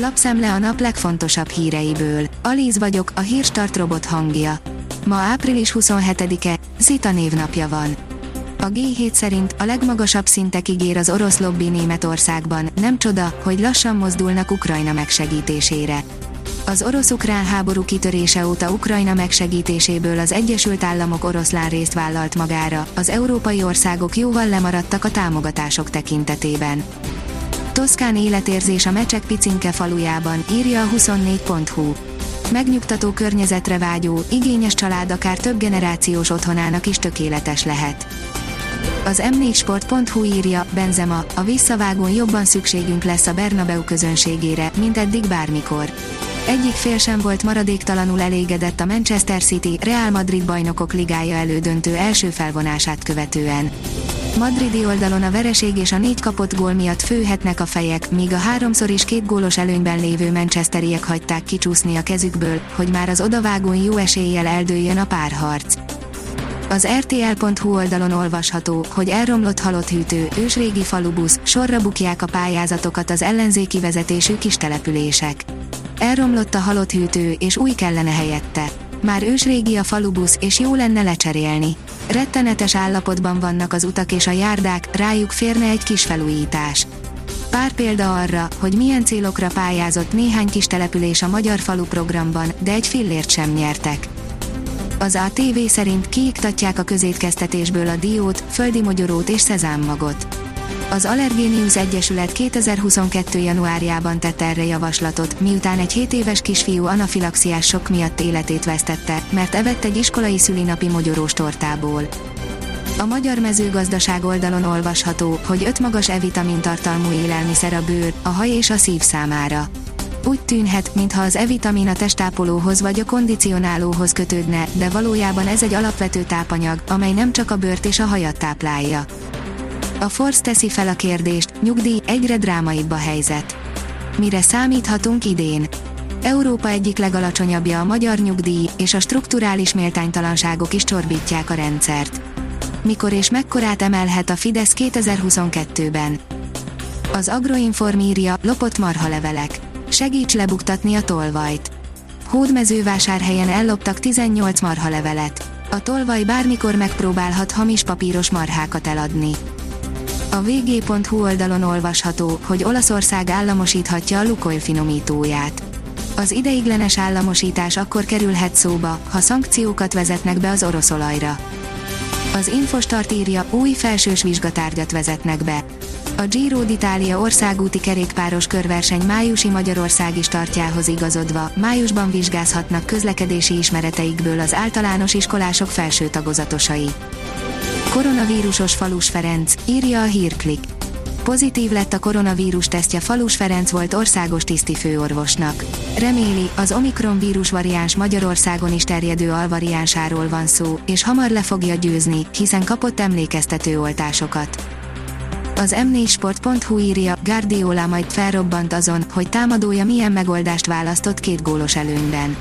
Lapszemle a nap legfontosabb híreiből. Alíz vagyok, a hírstart robot hangja. Ma április 27-e, Zita névnapja van. A G7 szerint a legmagasabb szintekig ér az orosz lobby Németországban, nem csoda, hogy lassan mozdulnak Ukrajna megsegítésére. Az orosz-ukrán háború kitörése óta Ukrajna megsegítéséből az Egyesült Államok oroszlán részt vállalt magára, az európai országok jóval lemaradtak a támogatások tekintetében. Toszkán életérzés a Mecsek Picinke falujában, írja a 24.hu. Megnyugtató környezetre vágyó, igényes család akár több generációs otthonának is tökéletes lehet. Az m4sport.hu írja, Benzema, a visszavágón jobban szükségünk lesz a Bernabeu közönségére, mint eddig bármikor. Egyik fél sem volt maradéktalanul elégedett a Manchester City Real Madrid bajnokok ligája elődöntő első felvonását követően. Madridi oldalon a vereség és a négy kapott gól miatt főhetnek a fejek, míg a háromszor is két gólos előnyben lévő Manchesteriek hagyták kicsúszni a kezükből, hogy már az odavágón jó eséllyel eldőljön a párharc. Az RTL.hu oldalon olvasható, hogy elromlott halott hűtő, ősrégi falubusz, sorra bukják a pályázatokat az ellenzéki vezetésű kistelepülések. Elromlott a halott hűtő, és új kellene helyette. Már ősrégi a falubusz, és jó lenne lecserélni. Rettenetes állapotban vannak az utak és a járdák, rájuk férne egy kis felújítás. Pár példa arra, hogy milyen célokra pályázott néhány kis település a Magyar Falu programban, de egy fillért sem nyertek. Az ATV szerint kiiktatják a közétkeztetésből a diót, földi mogyorót és szezámmagot. Az Allergénius Egyesület 2022. januárjában tett erre javaslatot, miután egy 7 éves kisfiú anafilaxiás sok miatt életét vesztette, mert evett egy iskolai szülinapi mogyorós tortából. A magyar mezőgazdaság oldalon olvasható, hogy öt magas E-vitamin tartalmú élelmiszer a bőr, a haj és a szív számára. Úgy tűnhet, mintha az E-vitamin a testápolóhoz vagy a kondicionálóhoz kötődne, de valójában ez egy alapvető tápanyag, amely nem csak a bőrt és a hajat táplálja. A Force teszi fel a kérdést, nyugdíj, egyre drámaibb a helyzet. Mire számíthatunk idén? Európa egyik legalacsonyabbja a magyar nyugdíj, és a strukturális méltánytalanságok is csorbítják a rendszert. Mikor és mekkorát emelhet a Fidesz 2022-ben? Az Agroinform írja, lopott marhalevelek. Segíts lebuktatni a tolvajt. Hódmezővásárhelyen elloptak 18 marhalevelet. A tolvaj bármikor megpróbálhat hamis papíros marhákat eladni. A vg.hu oldalon olvasható, hogy Olaszország államosíthatja a Lukoil finomítóját. Az ideiglenes államosítás akkor kerülhet szóba, ha szankciókat vezetnek be az orosz olajra. Az Infostart írja, új felsős vizsgatárgyat vezetnek be. A Giro d'Italia országúti kerékpáros körverseny májusi Magyarországi startjához igazodva, májusban vizsgázhatnak közlekedési ismereteikből az általános iskolások felső tagozatosai. Koronavírusos Falus Ferenc, írja a hírklik. Pozitív lett a koronavírus tesztje Falus Ferenc volt országos tisztifőorvosnak. Reméli, az Omikron vírus variáns Magyarországon is terjedő alvariánsáról van szó, és hamar le fogja győzni, hiszen kapott emlékeztető oltásokat. Az m4sport.hu írja, Guardiola majd felrobbant azon, hogy támadója milyen megoldást választott két gólos előnyben.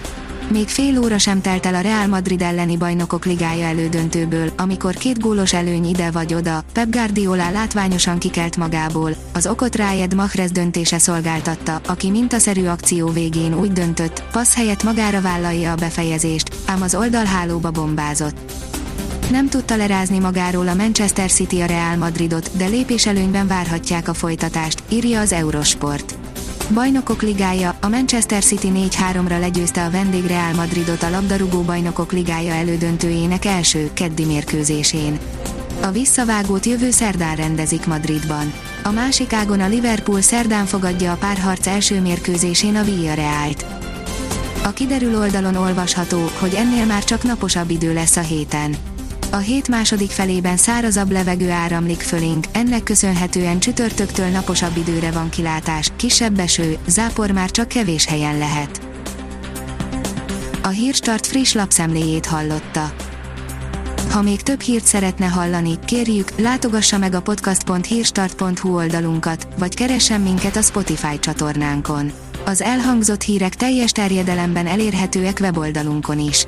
Még fél óra sem telt el a Real Madrid elleni bajnokok ligája elődöntőből, amikor két gólos előny ide vagy oda, Pep Guardiola látványosan kikelt magából, az okot Rájed Mahrez döntése szolgáltatta, aki mintaszerű akció végén úgy döntött, passz helyett magára vállalja a befejezést, ám az oldalhálóba bombázott. Nem tudta lerázni magáról a Manchester City a Real Madridot, de lépéselőnyben várhatják a folytatást, írja az Eurosport. Bajnokok ligája, a Manchester City 4-3-ra legyőzte a vendég Real Madridot a labdarúgó bajnokok ligája elődöntőjének első, keddi mérkőzésén. A visszavágót jövő szerdán rendezik Madridban. A másik ágon a Liverpool szerdán fogadja a párharc első mérkőzésén a Villarrealt. A kiderül oldalon olvasható, hogy ennél már csak naposabb idő lesz a héten. A hét második felében szárazabb levegő áramlik fölénk, ennek köszönhetően csütörtöktől naposabb időre van kilátás, kisebb eső, zápor már csak kevés helyen lehet. A Hírstart friss lapszemléjét hallotta. Ha még több hírt szeretne hallani, kérjük, látogassa meg a podcast.hírstart.hu oldalunkat, vagy keressen minket a Spotify csatornánkon. Az elhangzott hírek teljes terjedelemben elérhetőek weboldalunkon is.